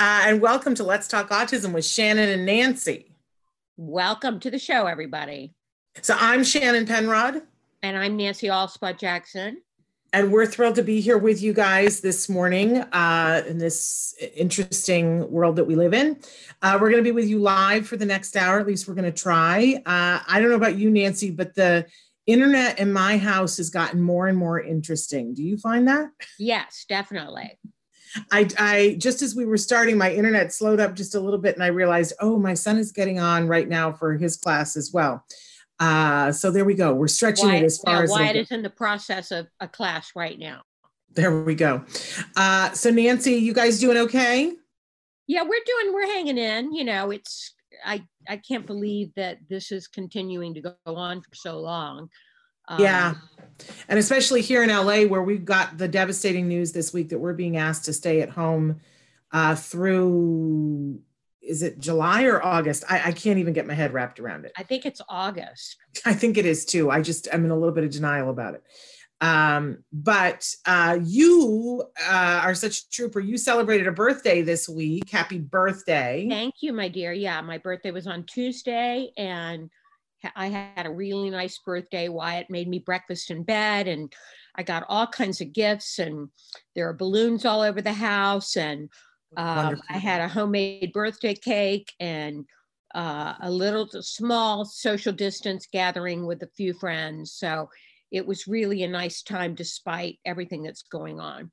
Uh, and welcome to Let's Talk Autism with Shannon and Nancy. Welcome to the show, everybody. So I'm Shannon Penrod. And I'm Nancy Alspaugh Jackson. And we're thrilled to be here with you guys this morning uh, in this interesting world that we live in. Uh, we're going to be with you live for the next hour. At least we're going to try. Uh, I don't know about you, Nancy, but the internet in my house has gotten more and more interesting. Do you find that? Yes, definitely. I, I just as we were starting, my internet slowed up just a little bit, and I realized, oh, my son is getting on right now for his class as well. Uh, so there we go. We're stretching Wyatt, it as far yeah, as Wyatt is in the process of a class right now. There we go. Uh, so Nancy, you guys doing okay? Yeah, we're doing. We're hanging in. You know, it's I I can't believe that this is continuing to go on for so long. Um, yeah. And especially here in LA, where we've got the devastating news this week that we're being asked to stay at home uh, through, is it July or August? I, I can't even get my head wrapped around it. I think it's August. I think it is too. I just, I'm in a little bit of denial about it. Um, but uh, you uh, are such a trooper. You celebrated a birthday this week. Happy birthday. Thank you, my dear. Yeah, my birthday was on Tuesday and I had a really nice birthday. Wyatt made me breakfast in bed, and I got all kinds of gifts, and there are balloons all over the house, and um, I had a homemade birthday cake and uh, a little small social distance gathering with a few friends. So it was really a nice time despite everything that's going on.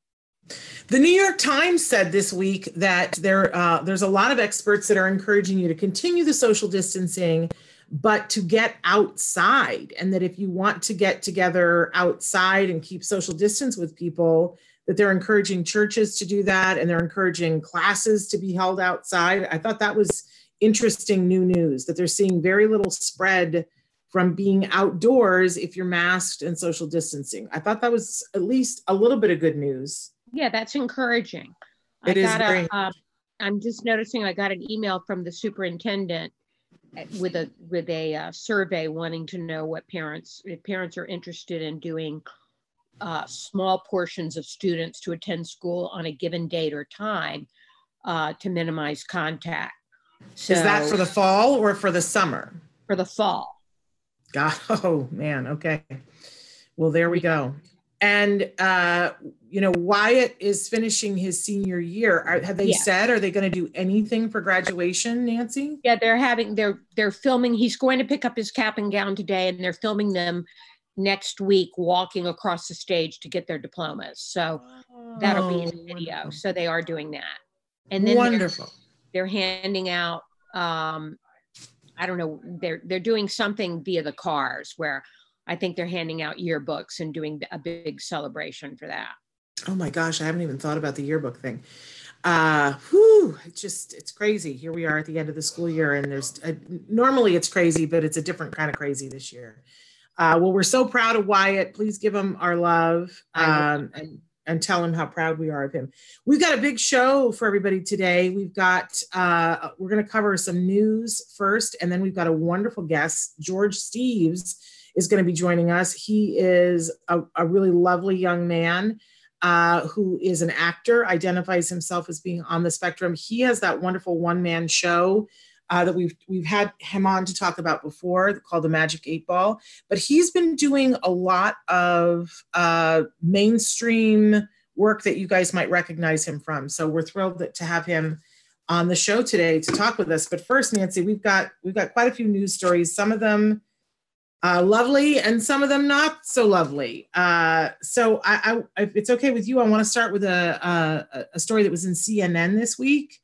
The New York Times said this week that there uh, there's a lot of experts that are encouraging you to continue the social distancing but to get outside and that if you want to get together outside and keep social distance with people that they're encouraging churches to do that and they're encouraging classes to be held outside. I thought that was interesting new news that they're seeing very little spread from being outdoors if you're masked and social distancing. I thought that was at least a little bit of good news. Yeah that's encouraging. It I is very- a, uh, i'm just noticing i got an email from the superintendent with a with a uh, survey wanting to know what parents if parents are interested in doing uh, small portions of students to attend school on a given date or time uh, to minimize contact. So, Is that for the fall or for the summer? For the fall. God, oh man, okay. Well, there we go and uh, you know Wyatt is finishing his senior year. Are, have they yeah. said are they going to do anything for graduation, Nancy? Yeah, they're having they're they're filming. He's going to pick up his cap and gown today, and they're filming them next week walking across the stage to get their diplomas. So oh, that'll be in the video. Wonderful. So they are doing that, and then wonderful. They're, they're handing out. Um, I don't know. They're they're doing something via the cars where I think they're handing out yearbooks and doing a big celebration for that. Oh my gosh, I haven't even thought about the yearbook thing. Uh, whew, it's just it's crazy. Here we are at the end of the school year, and there's a, normally it's crazy, but it's a different kind of crazy this year. Uh, well, we're so proud of Wyatt. Please give him our love um, and, and tell him how proud we are of him. We've got a big show for everybody today. We've got uh, we're going to cover some news first, and then we've got a wonderful guest, George Steeves is going to be joining us. He is a, a really lovely young man. uh, who is an actor, identifies himself as being on the spectrum. He has that wonderful one man show uh, that we've we've had him on to talk about before, called the Magic Eight Ball. But he's been doing a lot of uh, mainstream work that you guys might recognize him from. So we're thrilled that, to have him on the show today to talk with us. But first, Nancy, we've got we've got quite a few news stories. Some of them uh, lovely and some of them not so lovely. Uh, so I, I, if it's okay with you, I want to start with a, a, a story that was in CNN this week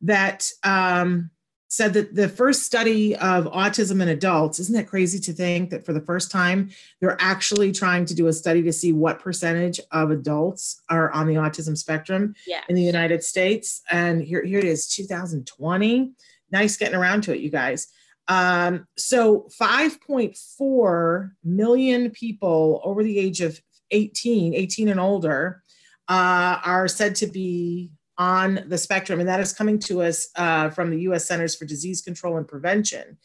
that um, said that the first study of autism in adults isn't that crazy to think that for the first time they're actually trying to do a study to see what percentage of adults are on the autism spectrum yes. in the united states and here, here it is 2020 nice getting around to it you guys um, so 5.4 million people over the age of 18 18 and older uh, are said to be on the spectrum, and that is coming to us uh, from the U.S. Centers for Disease Control and Prevention.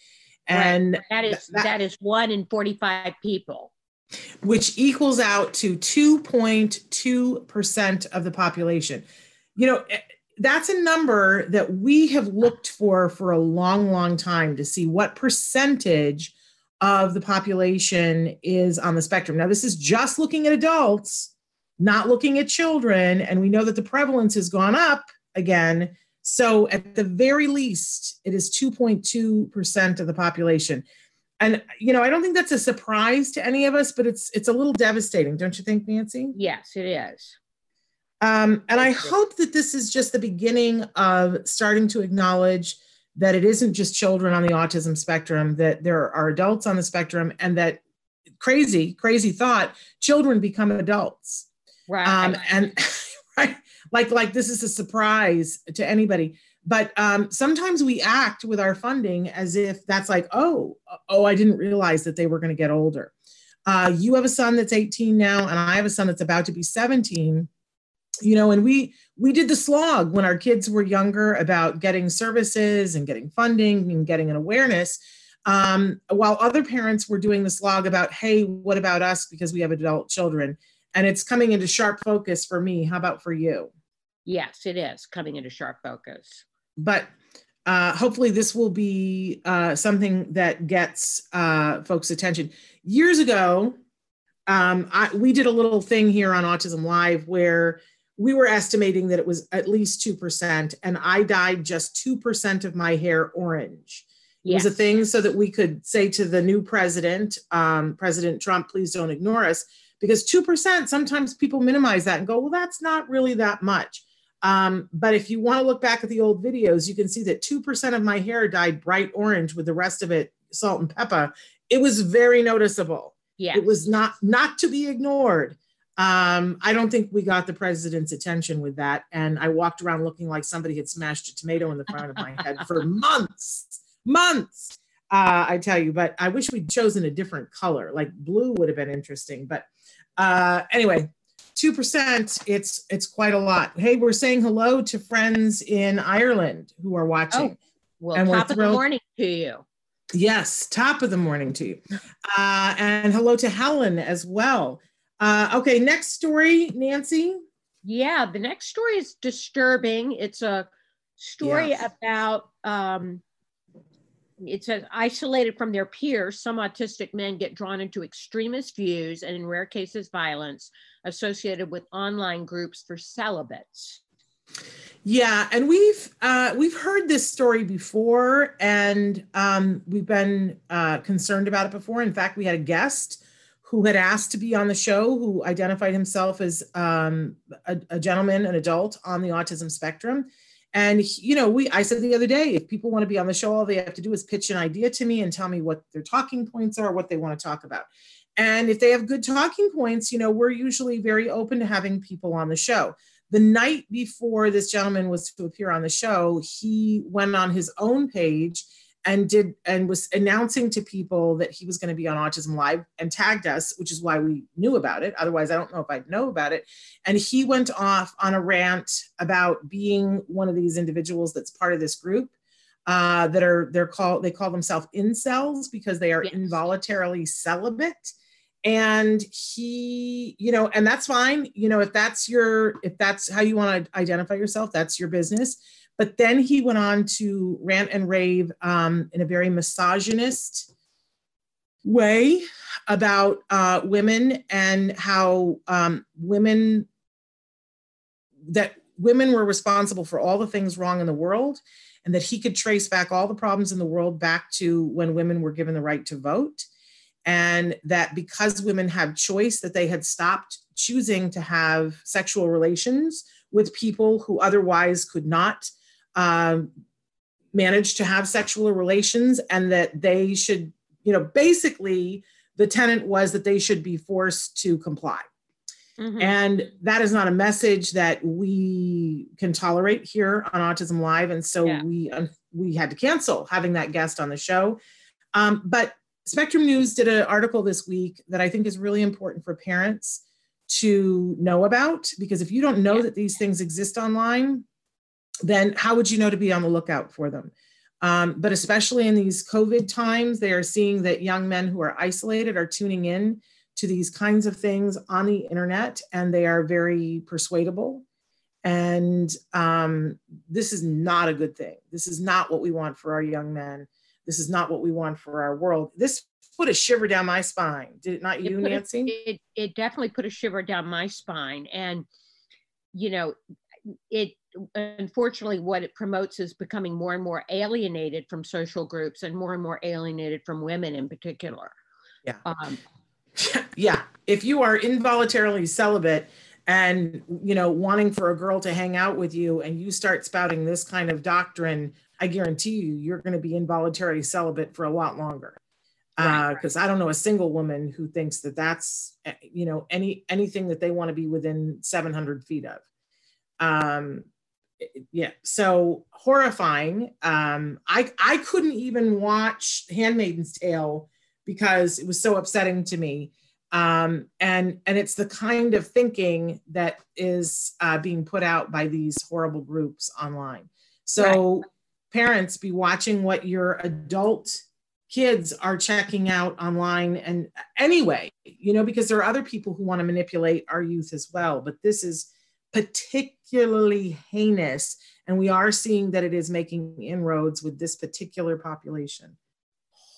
And right. that is that, that is one in 45 people, which equals out to 2.2 percent of the population. You know, eh, that's a number that we have looked for for a long, long time to see what percentage of the population is on the spectrum. Now, this is just looking at adults not looking at children. And we know that the prevalence has gone up again. So, at the very least, it is 2.2% of the population. And you know, I don't think that's a surprise to any of us, but it's it's a little devastating, don't you think, Nancy? Yes, it is. Um, and I hope that this is just the beginning of starting to acknowledge that it isn't just children on the autism spectrum, that there are adults on the spectrum, and that crazy, crazy thought, children become adults. Right. Um, and right, like like this is a surprise to anybody. But um, sometimes we act with our funding as if that's like, oh, oh, I didn't realize that they were going to get older. Uh, you have a son that's 18 now, and I have a son that's about to be 17. You know, and we we did the slog when our kids were younger about getting services and getting funding and getting an awareness. Um, while other parents were doing the slog about, hey, what about us because we have adult children? and it's coming into sharp focus for me. How about for you? Yes, it is coming into sharp focus. But uh, hopefully, this will be uh, something that gets uh, folks' attention. Years ago, um, I, we did a little thing here on Autism Live where we were estimating that it was at least 2%, and I dyed just 2% of my hair orange. It yes. was a thing so that we could say to the new president, um, President Trump, please don't ignore us because 2% sometimes people minimize that and go well that's not really that much. Um, but if you want to look back at the old videos you can see that 2% of my hair dyed bright orange with the rest of it salt and pepper. It was very noticeable. Yeah it was not not to be ignored um, i don't think we got the president's attention with that and i walked around looking like somebody had smashed a tomato in the front of my head for months months uh, i tell you but i wish we'd chosen a different color like blue would have been interesting but uh, anyway, two percent. It's it's quite a lot. Hey, we're saying hello to friends in Ireland who are watching. Oh, well, and top of the morning to you. Yes, top of the morning to you. Uh, and hello to Helen as well. Uh, okay, next story, Nancy. Yeah, the next story is disturbing. It's a story yeah. about um, it says isolated from their peers, some autistic men get drawn into extremist views and in rare cases violence associated with online groups for celibates. Yeah, and we've uh, we've heard this story before, and um, we've been uh, concerned about it before. In fact, we had a guest who had asked to be on the show who identified himself as um, a, a gentleman, an adult on the autism spectrum, and you know, we I said the other day, if people want to be on the show, all they have to do is pitch an idea to me and tell me what their talking points are, what they want to talk about. And if they have good talking points, you know, we're usually very open to having people on the show. The night before this gentleman was to appear on the show, he went on his own page and did and was announcing to people that he was going to be on autism live and tagged us which is why we knew about it. Otherwise i don't know if i'd know about it. And he went off on a rant about being one of these individuals that's part of this group uh, that are they're called they call themselves incels because they are yes. involuntarily celibate. And he you know and that's fine. You know if that's your if that's how you want to identify yourself that's your business but then he went on to rant and rave um, in a very misogynist way about uh, women and how um, women that women were responsible for all the things wrong in the world and that he could trace back all the problems in the world back to when women were given the right to vote. And that because women had choice that they had stopped choosing to have sexual relations with people who otherwise could not um, manage to have sexual relations and that they should you know basically the tenant was that they should be forced to comply mm-hmm. and that is not a message that we can tolerate here on autism live and so yeah. we um, we had to cancel having that guest on the show um, but Spectrum News did an article this week that I think is really important for parents to know about because if you don't know that these things exist online, then how would you know to be on the lookout for them? Um, but especially in these COVID times, they are seeing that young men who are isolated are tuning in to these kinds of things on the internet and they are very persuadable. And um, this is not a good thing. This is not what we want for our young men. This is not what we want for our world. This put a shiver down my spine. Did it not you, it Nancy? A, it, it definitely put a shiver down my spine. And, you know, it unfortunately what it promotes is becoming more and more alienated from social groups and more and more alienated from women in particular. Yeah. Um, yeah. If you are involuntarily celibate and you know wanting for a girl to hang out with you and you start spouting this kind of doctrine I guarantee you, you're going to be involuntarily celibate for a lot longer. Because right. uh, I don't know a single woman who thinks that that's eh, you know any anything that they want to be within 700 feet of. Um, yeah, so horrifying. Um, I I couldn't even watch *Handmaid's Tale* because it was so upsetting to me. Um, and and it's the kind of thinking that is uh, being put out by these horrible groups online. So. Right parents be watching what your adult kids are checking out online and anyway you know because there are other people who want to manipulate our youth as well but this is particularly heinous and we are seeing that it is making inroads with this particular population.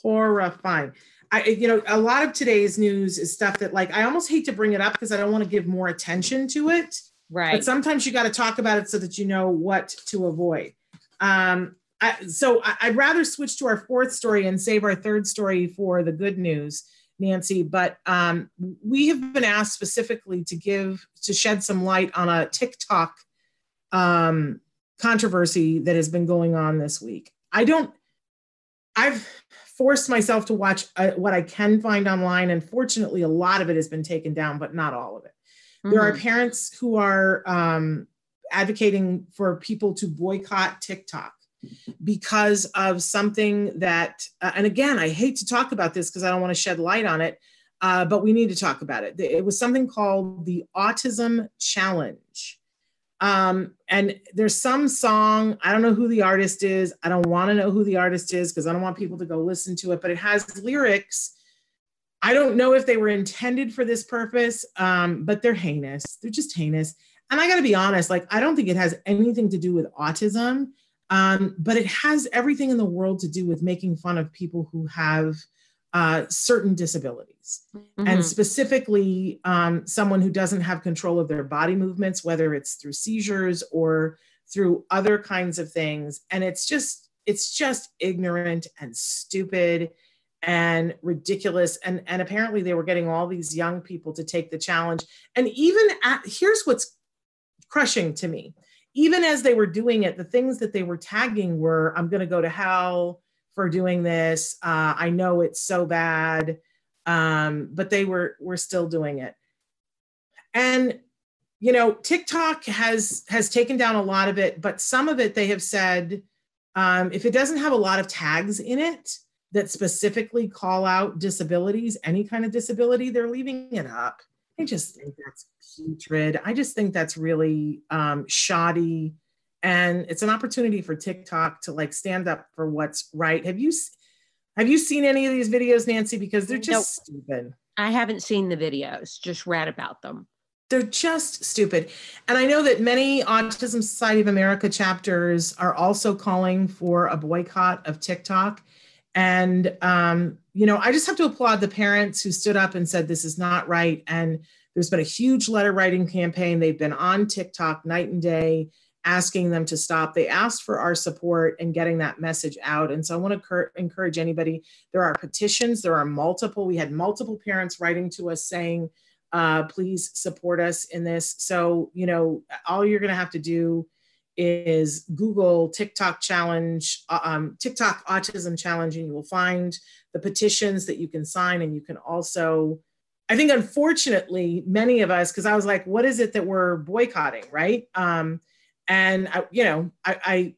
Horrifying. I you know a lot of today's news is stuff that like i almost hate to bring it up because i don't want to give more attention to it. Right. but sometimes you got to talk about it so that you know what to avoid. Um, I, so I'd rather switch to our fourth story and save our third story for the good news, Nancy. But um, we have been asked specifically to give to shed some light on a TikTok um, controversy that has been going on this week. I don't. I've forced myself to watch uh, what I can find online, and fortunately, a lot of it has been taken down, but not all of it. Mm-hmm. There are mm-hmm. parents who are um, advocating for people to boycott TikTok because of something that, uh, and again, I hate to talk about this because I don't want to shed light on it, uh, but we need to talk about it. It was something called the Autism Challenge. Um, and there's some song, I don't know who the artist is. I don't want to know who the artist is because I don't want people to go listen to it, but it has lyrics. I don't know if they were intended for this purpose, um, but they're heinous. They're just heinous. And I got to be honest, like, I don't think it has anything to do with autism. Um, but it has everything in the world to do with making fun of people who have uh, certain disabilities, mm-hmm. and specifically um, someone who doesn't have control of their body movements, whether it's through seizures or through other kinds of things. And it's just it's just ignorant and stupid and ridiculous and and apparently they were getting all these young people to take the challenge and even at here's what's crushing to me even as they were doing it, the things that they were tagging were, I'm going to go to hell for doing this. Uh, I know it's so bad. Um, but they were, were still doing it. And, you know, TikTok has, has taken down a lot of it, but some of it they have said, um, if it doesn't have a lot of tags in it that specifically call out disabilities, any kind of disability, they're leaving it up. I just think that's putrid. I just think that's really um, shoddy. And it's an opportunity for TikTok to like stand up for what's right. Have you, Have you seen any of these videos, Nancy? Because they're just nope. stupid. I haven't seen the videos, just read about them. They're just stupid. And I know that many Autism Society of America chapters are also calling for a boycott of TikTok. And, um, you know, I just have to applaud the parents who stood up and said, this is not right. And there's been a huge letter writing campaign. They've been on TikTok night and day asking them to stop. They asked for our support and getting that message out. And so I want to encourage anybody. There are petitions, there are multiple. We had multiple parents writing to us saying, uh, please support us in this. So, you know, all you're going to have to do is Google TikTok challenge, uh, um, TikTok autism challenge, and you will find the petitions that you can sign. And you can also, I think, unfortunately, many of us, because I was like, what is it that we're boycotting, right? Um, and I, you know, I, I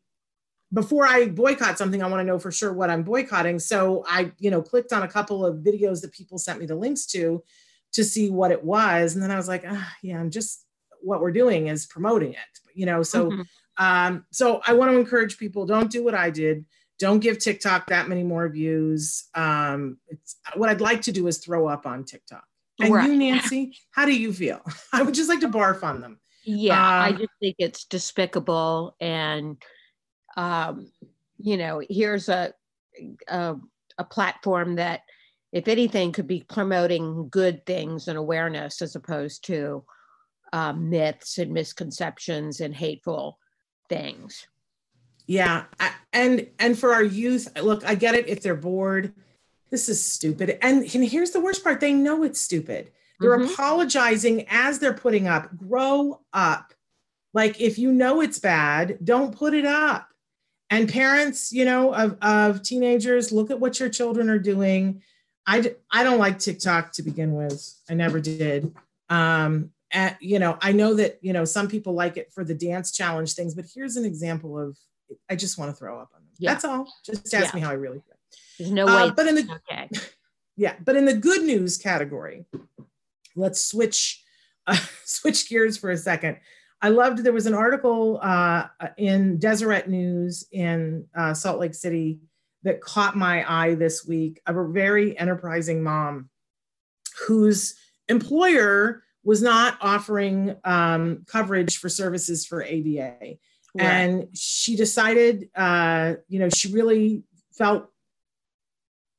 before I boycott something, I want to know for sure what I'm boycotting. So I, you know, clicked on a couple of videos that people sent me the links to to see what it was. And then I was like, ah, yeah, I'm just what we're doing is promoting it, you know. So mm-hmm. Um, so I want to encourage people, don't do what I did. Don't give TikTok that many more views. Um, it's what I'd like to do is throw up on TikTok. And right. you, Nancy, how do you feel? I would just like to barf on them. Yeah, um, I just think it's despicable. And, um, you know, here's a, a, a platform that, if anything, could be promoting good things and awareness as opposed to um, myths and misconceptions and hateful things. Yeah, I, and and for our youth, look, I get it if they're bored. This is stupid. And, and here's the worst part: they know it's stupid. They're mm-hmm. apologizing as they're putting up. Grow up. Like if you know it's bad, don't put it up. And parents, you know, of, of teenagers, look at what your children are doing. I, I don't like TikTok to begin with. I never did. Um, and, you know, I know that, you know, some people like it for the dance challenge things, but here's an example of, I just want to throw up on them. Yeah. That's all. Just ask yeah. me how I really feel. There's no uh, way. but in the, okay. yeah, but in the good news category, let's switch uh, switch gears for a second. I loved there was an article uh, in Deseret News in uh, Salt Lake City that caught my eye this week of a very enterprising mom whose employer was not offering um, coverage for services for ABA. Right. And she decided, uh, you know, she really felt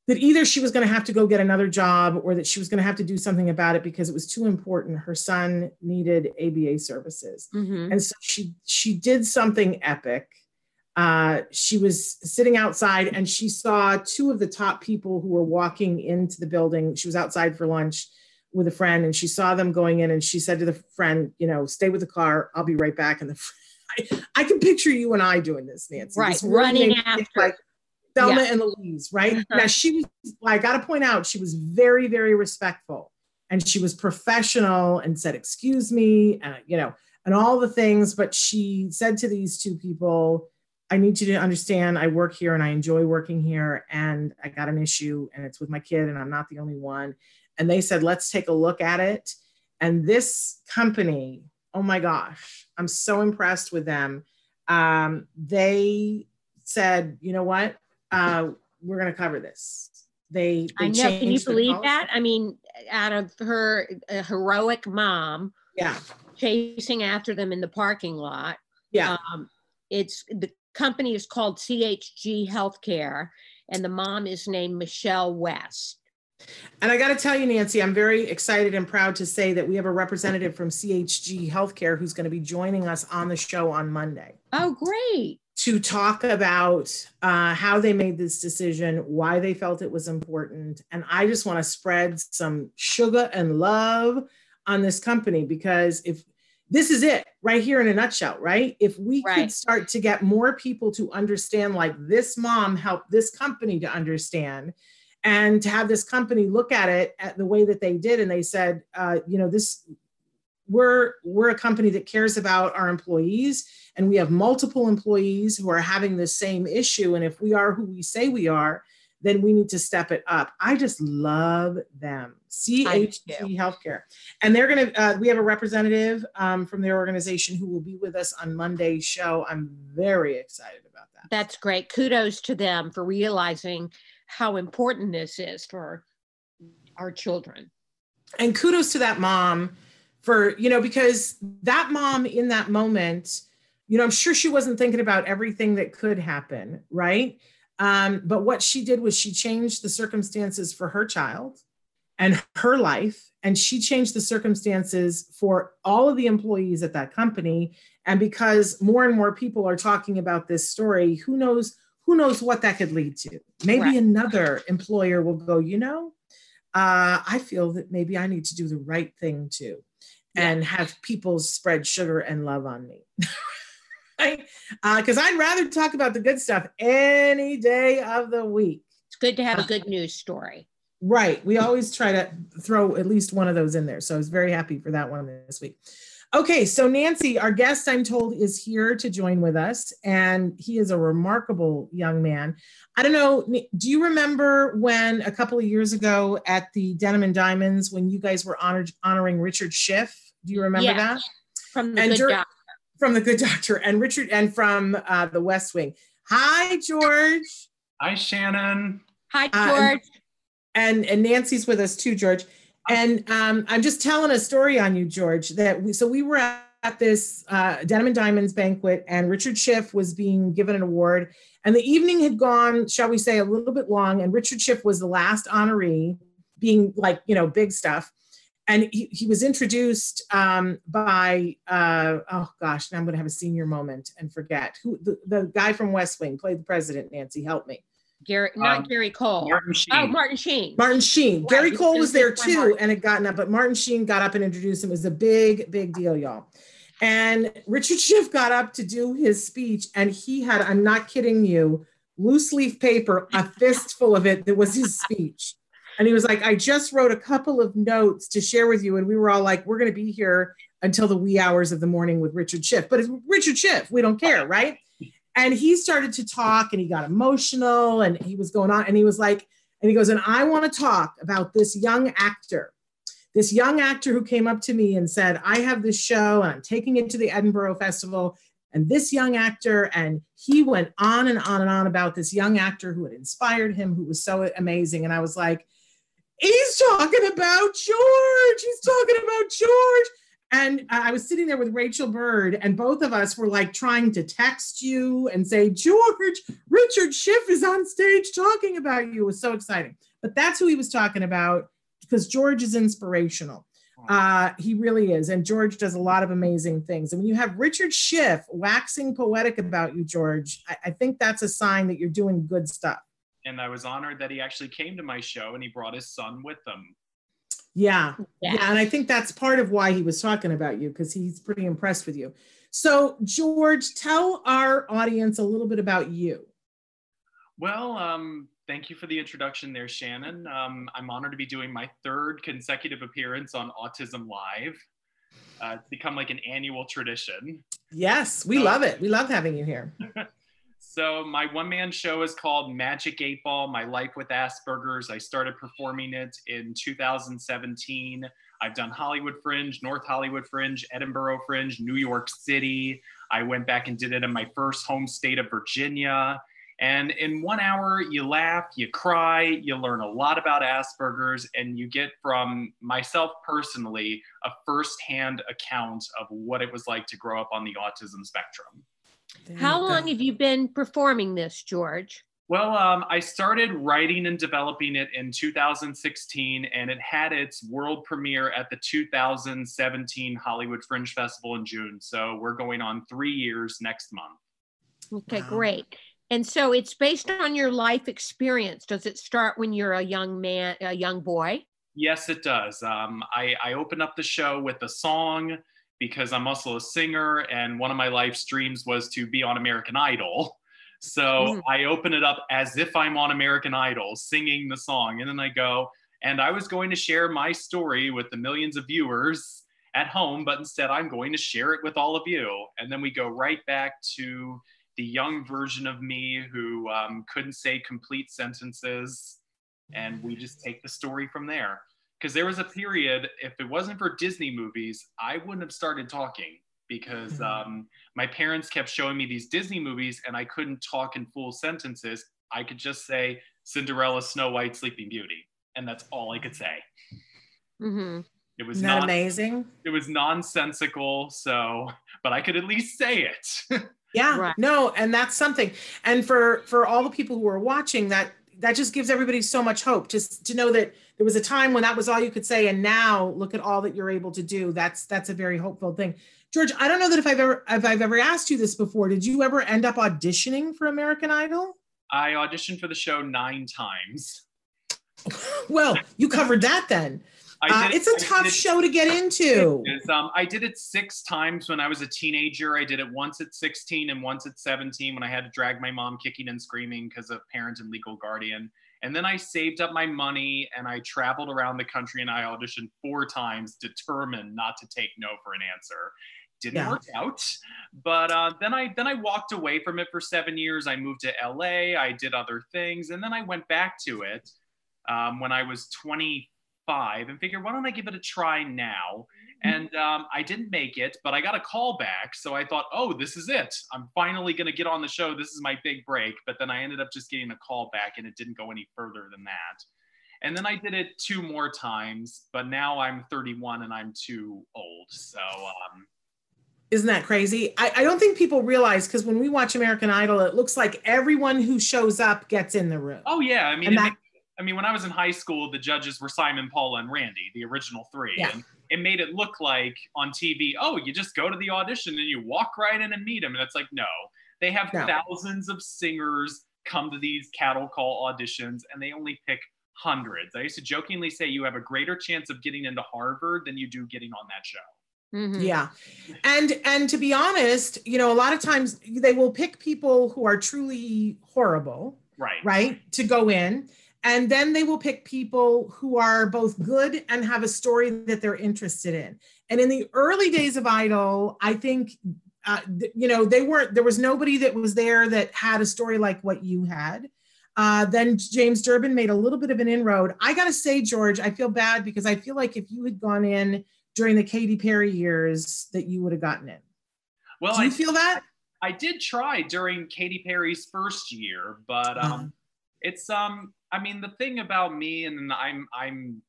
that either she was going to have to go get another job or that she was going to have to do something about it because it was too important her son needed aba services mm-hmm. and so she she did something epic uh, she was sitting outside and she saw two of the top people who were walking into the building she was outside for lunch with a friend and she saw them going in and she said to the friend you know stay with the car i'll be right back and the I, I can picture you and I doing this, Nancy. Right, this running after. Like, Thelma yeah. and Louise, right? Uh-huh. Now she was, I got to point out, she was very, very respectful and she was professional and said, excuse me, and, you know, and all the things. But she said to these two people, I need you to understand I work here and I enjoy working here. And I got an issue and it's with my kid and I'm not the only one. And they said, let's take a look at it. And this company, oh my gosh, I'm so impressed with them. Um, they said, you know what? uh, we're going to cover this. They, they I know. Can you believe that? I mean, out of her heroic mom, yeah, chasing after them in the parking lot. Yeah, um, it's the company is called CHG Healthcare, and the mom is named Michelle West. And I got to tell you, Nancy, I'm very excited and proud to say that we have a representative from CHG Healthcare who's going to be joining us on the show on Monday. Oh, great to talk about uh, how they made this decision, why they felt it was important. And I just want to spread some sugar and love on this company because if this is it right here in a nutshell, right? If we right. could start to get more people to understand, like this mom helped this company to understand, and to have this company look at it at the way that they did, and they said, uh, you know, this we're we're a company that cares about our employees and we have multiple employees who are having the same issue and if we are who we say we are then we need to step it up. I just love them. Chg healthcare. And they're going to uh, we have a representative um, from their organization who will be with us on monday's show. I'm very excited about that. That's great. Kudos to them for realizing how important this is for our children. And kudos to that mom for, you know, because that mom in that moment, you know, I'm sure she wasn't thinking about everything that could happen, right? Um, but what she did was she changed the circumstances for her child and her life. And she changed the circumstances for all of the employees at that company. And because more and more people are talking about this story, who knows? Who knows what that could lead to? Maybe right. another employer will go, you know, uh, I feel that maybe I need to do the right thing too and have people spread sugar and love on me. right? Because uh, I'd rather talk about the good stuff any day of the week. It's good to have a good news story. Right. We always try to throw at least one of those in there. So I was very happy for that one this week. Okay, so Nancy, our guest, I'm told, is here to join with us, and he is a remarkable young man. I don't know, do you remember when a couple of years ago at the Denim and Diamonds when you guys were honored, honoring Richard Schiff? Do you remember yeah, that? From the and Good Doctor. From the Good Doctor, and Richard, and from uh, the West Wing. Hi, George. Hi, Shannon. Hi, uh, George. Uh, and, and Nancy's with us too, George. And um, I'm just telling a story on you, George. That we, so we were at this uh, Denim and Diamonds banquet, and Richard Schiff was being given an award. And the evening had gone, shall we say, a little bit long. And Richard Schiff was the last honoree, being like you know big stuff. And he, he was introduced um, by uh, oh gosh, now I'm going to have a senior moment and forget who the, the guy from West Wing played the president. Nancy, help me. Gary, not um, Gary Cole. Martin Sheen. Oh, Martin Sheen. Martin Sheen. Right. Gary Cole was there too Martin. and had gotten up, but Martin Sheen got up and introduced him. It was a big, big deal, y'all. And Richard Schiff got up to do his speech, and he had, I'm not kidding you, loose leaf paper, a fistful of it that was his speech. And he was like, I just wrote a couple of notes to share with you. And we were all like, we're going to be here until the wee hours of the morning with Richard Schiff. But it's Richard Schiff. We don't care, right? And he started to talk and he got emotional and he was going on and he was like, and he goes, and I want to talk about this young actor, this young actor who came up to me and said, I have this show and I'm taking it to the Edinburgh Festival. And this young actor, and he went on and on and on about this young actor who had inspired him, who was so amazing. And I was like, he's talking about George. He's talking about George. And I was sitting there with Rachel Bird, and both of us were like trying to text you and say, George, Richard Schiff is on stage talking about you. It was so exciting. But that's who he was talking about because George is inspirational. Uh, he really is. And George does a lot of amazing things. And when you have Richard Schiff waxing poetic about you, George, I, I think that's a sign that you're doing good stuff. And I was honored that he actually came to my show and he brought his son with him. Yeah. yeah. Yeah. And I think that's part of why he was talking about you because he's pretty impressed with you. So, George, tell our audience a little bit about you. Well, um, thank you for the introduction there, Shannon. Um, I'm honored to be doing my third consecutive appearance on Autism Live. Uh, it's become like an annual tradition. Yes, we love it. We love having you here. So my one man show is called Magic Eight Ball: My Life with Asperger's. I started performing it in 2017. I've done Hollywood Fringe, North Hollywood Fringe, Edinburgh Fringe, New York City. I went back and did it in my first home state of Virginia. And in one hour, you laugh, you cry, you learn a lot about Asperger's, and you get from myself personally a firsthand account of what it was like to grow up on the autism spectrum. How long have you been performing this, George? Well, um, I started writing and developing it in 2016, and it had its world premiere at the 2017 Hollywood Fringe Festival in June. So we're going on three years next month. Okay, wow. great. And so it's based on your life experience. Does it start when you're a young man, a young boy? Yes, it does. Um, I, I open up the show with a song because I'm also a singer and one of my life's dreams was to be on American Idol. So mm. I open it up as if I'm on American Idol singing the song. And then I go, and I was going to share my story with the millions of viewers at home, but instead I'm going to share it with all of you. And then we go right back to the young version of me who um, couldn't say complete sentences. And we just take the story from there because there was a period if it wasn't for disney movies i wouldn't have started talking because mm-hmm. um, my parents kept showing me these disney movies and i couldn't talk in full sentences i could just say Cinderella, Snow White, Sleeping Beauty, and that's all I could say. hmm It was Isn't that not. amazing? It was nonsensical. So, but I could at least say it. Yeah, Right. no, and that's something. And for for all the people who are watching, that that just gives everybody so much hope. Just to know that there was a time when that was all you could say, and now look at all that you're able to do. That's that's a very hopeful thing. George, I don't know that if I've ever if I've ever asked you this before. Did you ever end up auditioning for American Idol? I auditioned for the show nine times. Well, you covered that then. Uh, it's a tough show to get into. Um, I did it six times when I was a teenager. I did it once at 16 and once at 17 when I had to drag my mom kicking and screaming because of parent and legal guardian. And then I saved up my money and I traveled around the country and I auditioned four times, determined not to take no for an answer. Didn't Yeah. work out, but uh, then I then I walked away from it for seven years. I moved to LA. I did other things, and then I went back to it um, when I was 25 and figured, why don't I give it a try now? And um, I didn't make it, but I got a call back. So I thought, oh, this is it. I'm finally going to get on the show. This is my big break. But then I ended up just getting a call back and it didn't go any further than that. And then I did it two more times, but now I'm 31 and I'm too old. So um, Isn't that crazy? I, I don't think people realize because when we watch American Idol, it looks like everyone who shows up gets in the room. Oh yeah, I mean, And it that- ma- I mean, when I was in high school, the judges were Simon, Paula, and Randy, the original three, Yeah. and it made it look like on TV, oh, you just go to the audition and you walk right in and meet them, and it's like, no, they have No. thousands of singers come to these cattle call auditions, and they only pick hundreds. I used to jokingly say you have a greater chance of getting into Harvard than you do getting on that show. hmm Yeah. And and to be honest, you know, a lot of times they will pick people who are truly horrible, Right. right, to go in. And then they will pick people who are both good and have a story that they're interested in. And in the early days of Idol, I think, uh, you know, they weren't, there was nobody that was there that had a story like what you had. Uh, then James Durbin made a little bit of an inroad. I got to say, George, I feel bad because I feel like if you had gone in during the Katy Perry years, that you would have gotten in. Well, Do you I, feel that? I did try during Katy Perry's first year, but um, Uh-huh. It's um i mean the thing about me and i'm i'm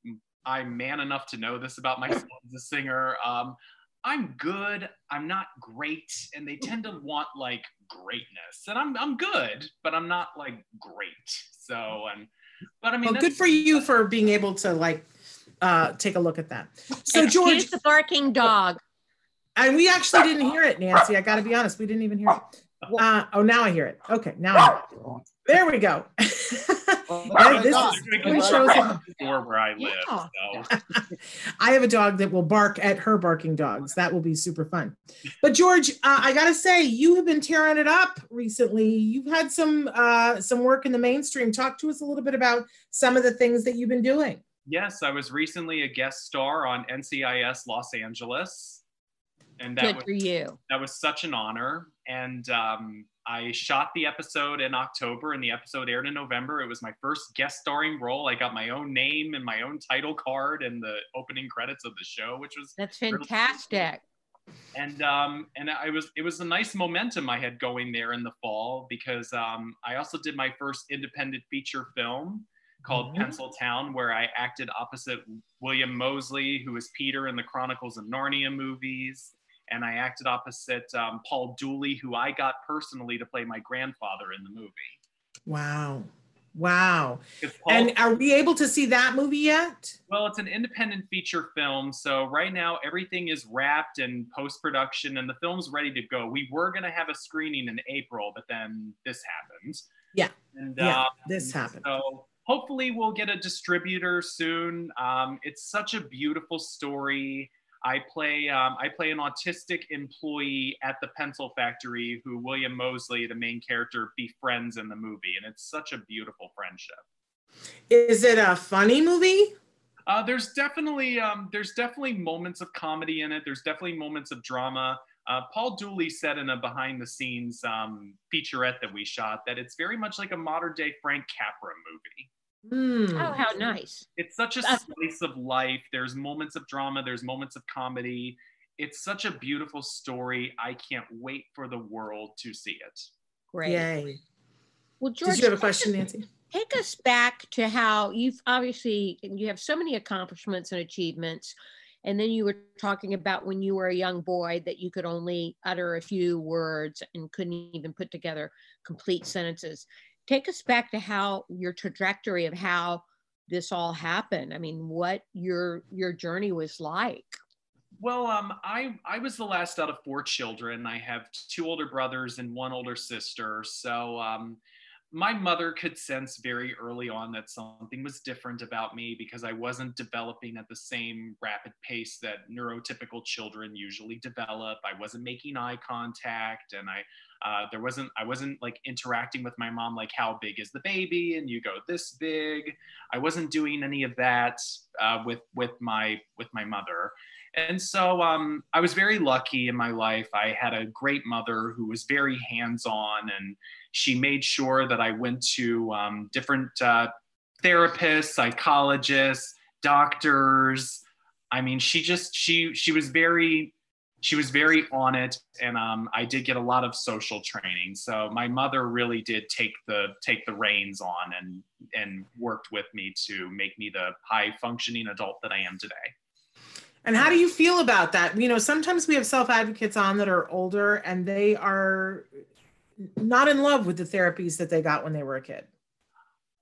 i'm man enough to know this about myself as a singer um i'm good i'm not great and they tend to want like greatness and i'm i'm good but i'm not like great so and but i mean Well, good for you for being able to like uh, take a look at that. So, Excuse George, the barking dog. and we actually didn't hear it, Nancy. I got to be honest, we didn't even hear it. Uh, oh, now I hear it. Okay, now I hear it. there we go. And this God. is- There's shows dog door where i live Yeah. so I have a dog that will bark at her barking dogs. That will be super fun. But George, uh, I gotta say, you have been tearing it up recently. You've had some uh, some work in the mainstream. Talk to us a little bit about some of the things that you've been doing. yes i was recently a guest star on ncis los angeles and that Good was for you. that was such an honor. And um, I shot the episode in October, and the episode aired in November. It was my first guest starring role. I got my own name and my own title card and the opening credits of the show, which was That's fantastic. and um, and I was it was a nice momentum I had going there in the fall because um, I also did my first independent feature film called Mhm. Pencil Town, where I acted opposite William Moseley, who was Peter in the Chronicles of Narnia movies, and I acted opposite um, Paul Dooley, who I got personally to play my grandfather in the movie. Wow, Wow. And are we able to see that movie yet? Well, it's an independent feature film. So right now everything is wrapped in post production and the film's ready to go. We were going to have a screening in April, but then this happened. Yeah. And Yeah, uh, this happened. So hopefully we'll get a distributor soon. Um, it's such a beautiful story. I play um, I play an autistic employee at the pencil factory who William Moseley, the main character, befriends in the movie, and it's such a beautiful friendship. Is it a funny movie? Uh, there's definitely um, there's definitely moments of comedy in it. There's definitely moments of drama. Uh, Paul Dooley said in a behind the scenes um, featurette that we shot that it's very much like a modern day Frank Capra movie. Hmm. Oh, how nice. It's such a Uh, slice of life. There's moments of drama. There's moments of comedy. It's such a beautiful story. I can't wait for the world to see it. Great. Yay. Well, George, Did you have a question, Nancy? take us back to how you've obviously you have so many accomplishments and achievements and then you were talking about when you were a young boy that you could only utter a few words and couldn't even put together complete sentences take us back to how your trajectory of how this all happened. I mean what your your journey was like. Well um, I, I was the last out of four children. I have two older brothers and one older sister. So um, my mother could sense very early on that something was different about me because I wasn't developing at the same rapid pace that neurotypical children usually develop. I wasn't making eye contact, and I uh, there wasn't I wasn't like interacting with my mom like how big is the baby and you go this big. I wasn't doing any of that uh, with with my with my mother. And so um, I was very lucky in my life. I had a great mother who was very hands on and she made sure that I went to um, different uh, therapists, psychologists, doctors. I mean, she just she she was very she was very on it, and um, I did get a lot of social training. So my mother really did take the take the reins on and and worked with me to make me the high functioning adult that I am today. And how do you feel about that? You know, sometimes we have self advocates on that are older and they are not in love with the therapies that they got when they were a kid.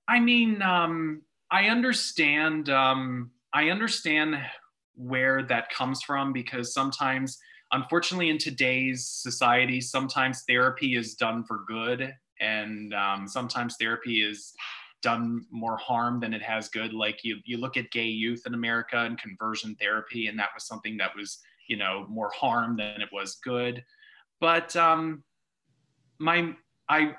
I mean, um, I understand. Um, I understand where that comes from because sometimes, unfortunately, in today's society, sometimes therapy is done for good, and um, sometimes therapy is done more harm than it has good. Like you, you look at gay youth in America and conversion therapy, and that was something that was, you know, more harm than it was good. But um, my I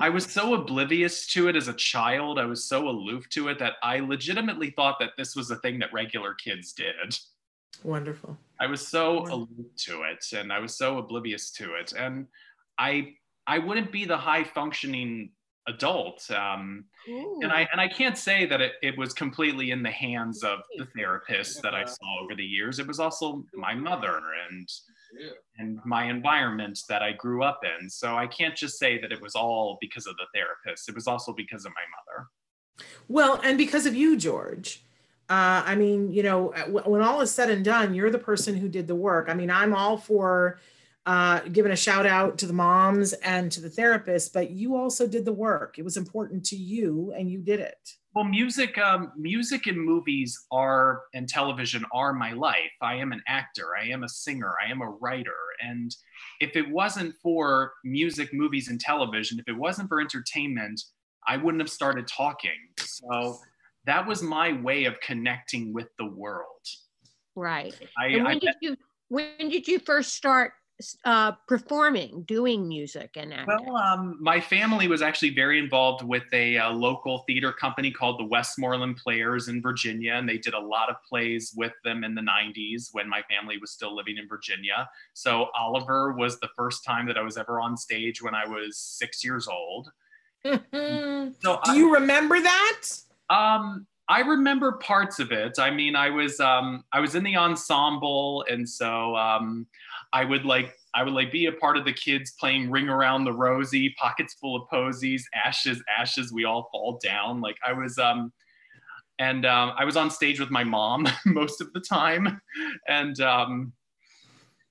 I was so oblivious to it as a child. I was so aloof to it that I legitimately thought that this was a thing that regular kids did. Wonderful. I was so Wonderful. aloof to it and I was so oblivious to it. And I I wouldn't be the high functioning adult. Um, and I and I can't say that it, it was completely in the hands of the therapist that I saw over the years. It was also my mother and and my environment that I grew up in. So I can't just say that it was all because of the therapist. It was also because of my mother. Well, and because of you, George. Uh, I mean, you know, when all is said and done, you're the person who did the work. I mean, I'm all for uh, giving a shout out to the moms and to the therapists, but you also did the work. It was important to you, and you did it. Well, music, um, music and movies are and television are my life. I am an actor. I am a singer. I am a writer. And if it wasn't for music, movies, and television, if it wasn't for entertainment, I wouldn't have started talking. So that was my way of connecting with the world. Right. I, and when I, did you when did you first start uh, performing, doing music and acting? Well, um, my family was actually very involved with a, a, uh, local theater company called the Westmoreland Players in Virginia, and they did a lot of plays with them in the 90s when my family was still living in Virginia. So Oliver was the first time that I was ever on stage when I was six years old. so Do I, you remember that? Um, I remember parts of it. I mean, I was um, I was in the ensemble, and so um, I would like I would like be a part of the kids playing Ring Around the Rosie, Pockets Full of Posies, Ashes, Ashes, We All Fall Down. Like I was um and um, I was on stage with my mom most of the time. And um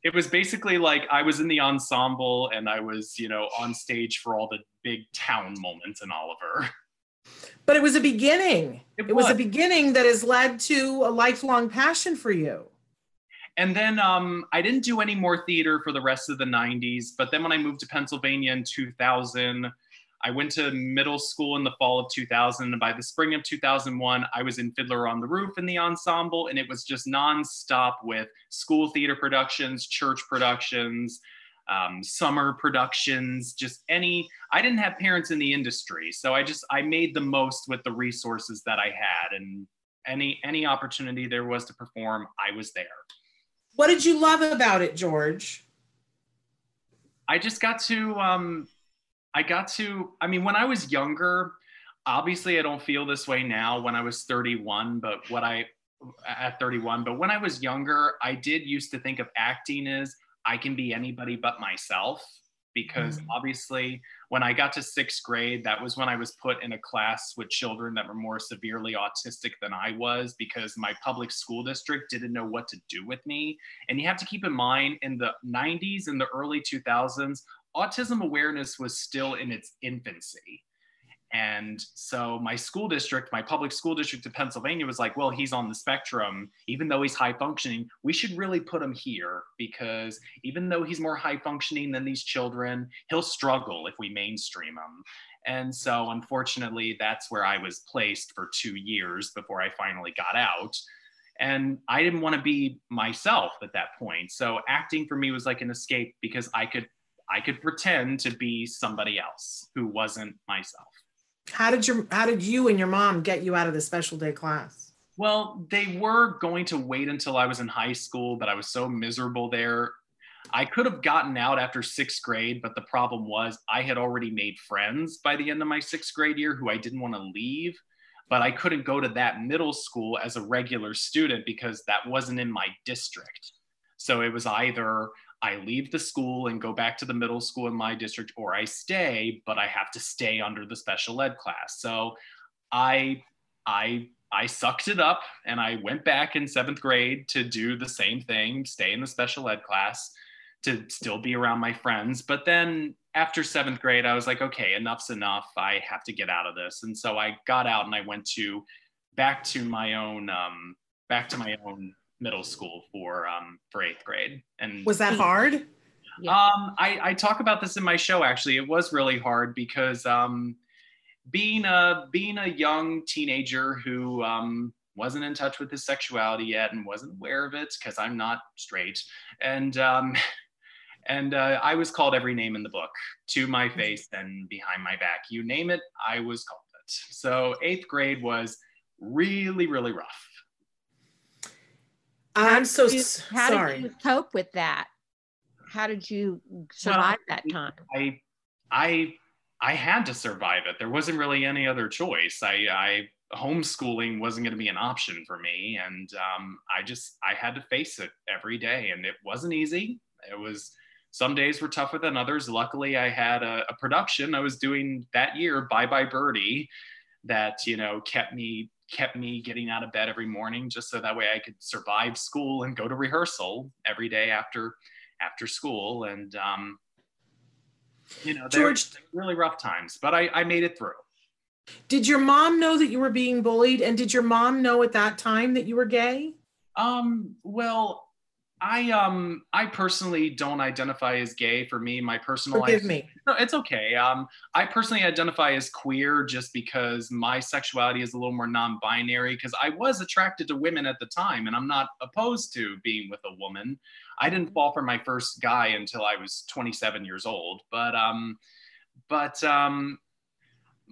it was basically like I was in the ensemble and I was, you know, on stage for all the big town moments in Oliver. But it was a beginning. It, it was. was a beginning that has led to a lifelong passion for you and then um, I didn't do any more theater for the rest of the 90s. But then when I moved to Pennsylvania in 2000, I went to middle school in the fall of 2000. And by the spring of 2001, I was in Fiddler on the Roof in the ensemble. And it was just nonstop with school theater productions, church productions, um, summer productions, just any. I didn't have parents in the industry. So I just, I made the most with the resources that I had. And any any opportunity there was to perform, I was there. What did you love about it, George? I just got to, um, I got to, I mean, when I was younger, obviously I don't feel this way now when I was 31, but what I, at 31, but when I was younger, I did used to think of acting as I can be anybody but myself because mm-hmm. obviously when I got to sixth grade, that was when I was put in a class with children that were more severely autistic than I was because my public school district didn't know what to do with me. And you have to keep in mind in the 90s and the early 2000s, autism awareness was still in its infancy. And so my school district, my public school district of Pennsylvania was like, well, he's on the spectrum. Even though he's high functioning, we should really put him here because even though he's more high functioning than these children, he'll struggle if we mainstream him. And so unfortunately, that's where I was placed for two years before I finally got out. And I didn't want to be myself at that point. So acting for me was like an escape because I could I could pretend to be somebody else who wasn't myself. How did your how did you and your mom get you out of the special day class? Well, they were going to wait until I was in high school, but I was so miserable there. I could have gotten out after sixth grade, but the problem was I had already made friends by the end of my sixth grade year who I didn't want to leave. But I couldn't go to that middle school as a regular student because that wasn't in my district. So it was either I leave the school and go back to the middle school in my district, or I stay, but I have to stay under the special ed class. So I, I, I sucked it up and I went back in seventh grade to do the same thing, stay in the special ed class to still be around my friends. But then after seventh grade, I was like, okay, enough's enough. I have to get out of this. And so I got out and I went to back to my own, um, back to my own middle school for um, for eighth grade. And was that hard? Yeah. Um, I, I talk about this in my show. Actually, it was really hard because um, being a being a young teenager who um, wasn't in touch with his sexuality yet and wasn't aware of it because I'm not straight, and um, and uh, I was called every name in the book to my mm-hmm. face and behind my back. You name it, I was called it. So eighth grade was really really rough I'm so you, how sorry. did you cope with that? How did you survive well, that time? I, I, I had to survive it. There wasn't really any other choice. I, I homeschooling wasn't going to be an option for me, and um, I just I had to face it every day, and it wasn't easy. It was some days were tougher than others. Luckily, I had a, a production I was doing that year, Bye Bye Birdie, that you know kept me kept me getting out of bed every morning just so that way I could survive school and go to rehearsal every day after after school. And um, you know, George, really rough times, but I, I made it through. Did your mom know that you were being bullied? And did your mom know at that time that you were gay? Um, well, I um I personally don't identify as gay. For me, my personal forgive me. No, it's okay. Um, I personally identify as queer just because my sexuality is a little more non-binary. Because I was attracted to women at the time, and I'm not opposed to being with a woman. I didn't fall for my first guy until I was 27 years old. But um, but um,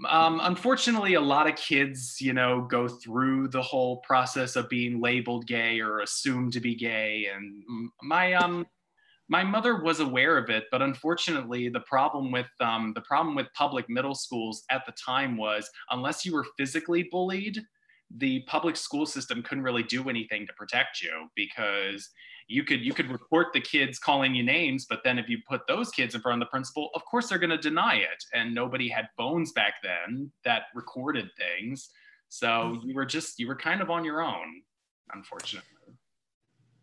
um, unfortunately, a lot of kids, you know, go through the whole process of being labeled gay or assumed to be gay. And my um, my mother was aware of it, but unfortunately, the problem with um, the problem with public middle schools at the time was unless you were physically bullied, the public school system couldn't really do anything to protect you because you could you could report the kids calling you names but then if you put those kids in front of the principal of course they're going to deny it. And nobody had phones back then that recorded things. So you were just you were kind of on your own unfortunately.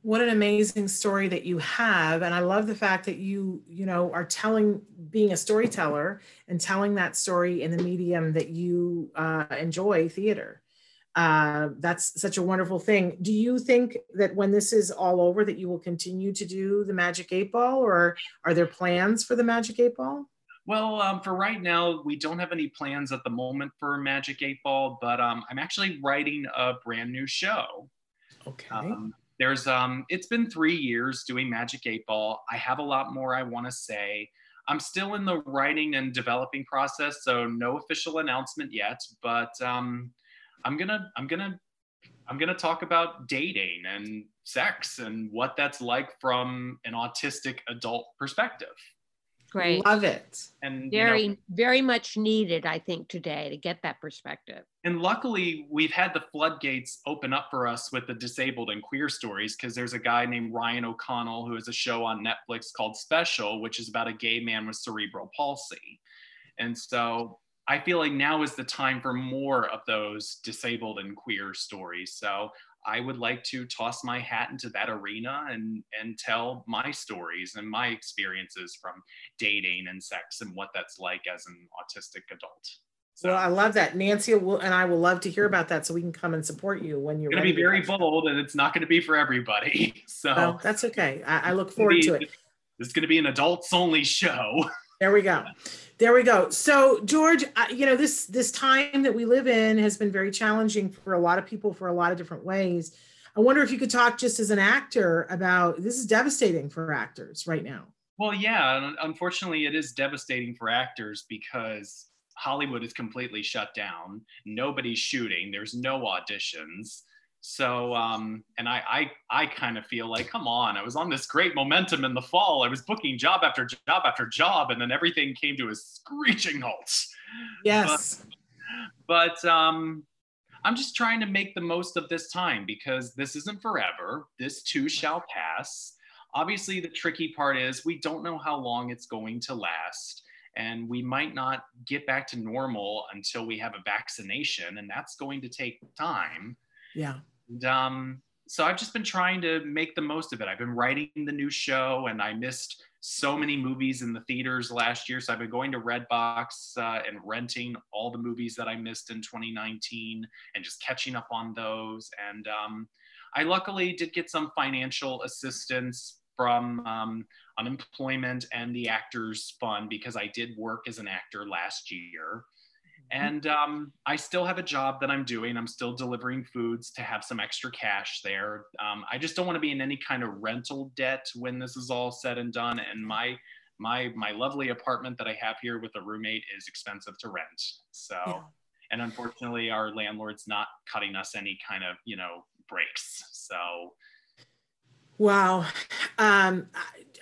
What an amazing story that you have. And i love the fact that you you know are telling being a storyteller and telling that story in the medium that you uh, enjoy theater uh, that's such a wonderful thing. Do you think that when this is all over, that you will continue to do the Magic Eight Ball, or are there plans for the Magic Eight Ball? Well, um, for right now, we don't have any plans at the moment for Magic Eight Ball, but um, I'm actually writing a brand new show. Okay. Um, there's um, it's been three years doing Magic Eight Ball. I have a lot more I want to say. I'm still in the writing and developing process, so no official announcement yet. But um, I'm gonna I'm gonna I'm gonna talk about dating and sex and what that's like from an autistic adult perspective. Great. Love it. And Very, you know, very much needed, I think, today to get that perspective. and luckily we've had the floodgates open up for us with the disabled and queer stories because there's a guy named Ryan O'Connell who has a show on Netflix called Special, which is about a gay man with cerebral palsy. And so I feel like now is the time for more of those disabled and queer stories. So I would like to toss my hat into that arena and and tell my stories and my experiences from dating and sex and what that's like as an autistic adult. So Well, I love that. Nancy will, and I will love to hear about that so we can come and support you when you're going to be very bold and it's not going to be for everybody. So Well, that's okay. I, I look forward be- to it. It's going to be an adults only show. There we go. There we go. So, George, you know this this time that we live in has been very challenging for a lot of people for a lot of different ways. I wonder if you could talk just as an actor about this is devastating for actors right now. Well, yeah, unfortunately, it is devastating for actors because Hollywood is completely shut down. Nobody's shooting. There's no auditions. So, um, and I, I, I kind of feel like, come on, I was on this great momentum in the fall. I was booking job after job after job, and then everything came to a screeching halt. Yes. But um, I'm just trying to make the most of this time because this isn't forever. This too shall pass. Obviously, the tricky part is we don't know how long it's going to last. And we might not get back to normal until we have a vaccination, and that's going to take time. yeah. And, um, so I've just been trying to make the most of it. I've been writing the new show, and I missed so many movies in the theaters last year. So I've been going to Redbox uh, and renting all the movies that I missed in 2019 and just catching up on those. And um, I luckily did get some financial assistance from um, unemployment and the Actors Fund because I did work as an actor last year. And um, I still have a job that I'm doing. I'm still delivering foods to have some extra cash there. Um, I just don't want to be in any kind of rental debt when this is all said and done. And my my my lovely apartment that I have here with a roommate is expensive to rent. So, Yeah. and unfortunately, our landlord's not cutting us any kind of you know breaks. So, Wow. Um,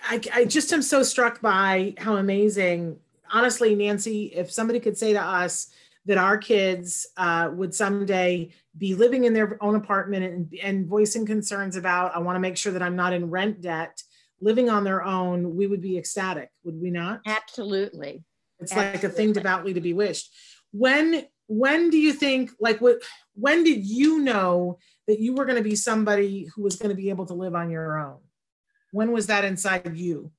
I, I just am so struck by how amazing, honestly, Nancy, if somebody could say to us that our kids uh, would someday be living in their own apartment and, and voicing concerns about, I want to make sure that I'm not in rent debt, living on their own, we would be ecstatic, would we not? Absolutely. It's like a thing devoutly to be wished. When when do you think like what when did you know that you were going to be somebody who was going to be able to live on your own? When was that inside you?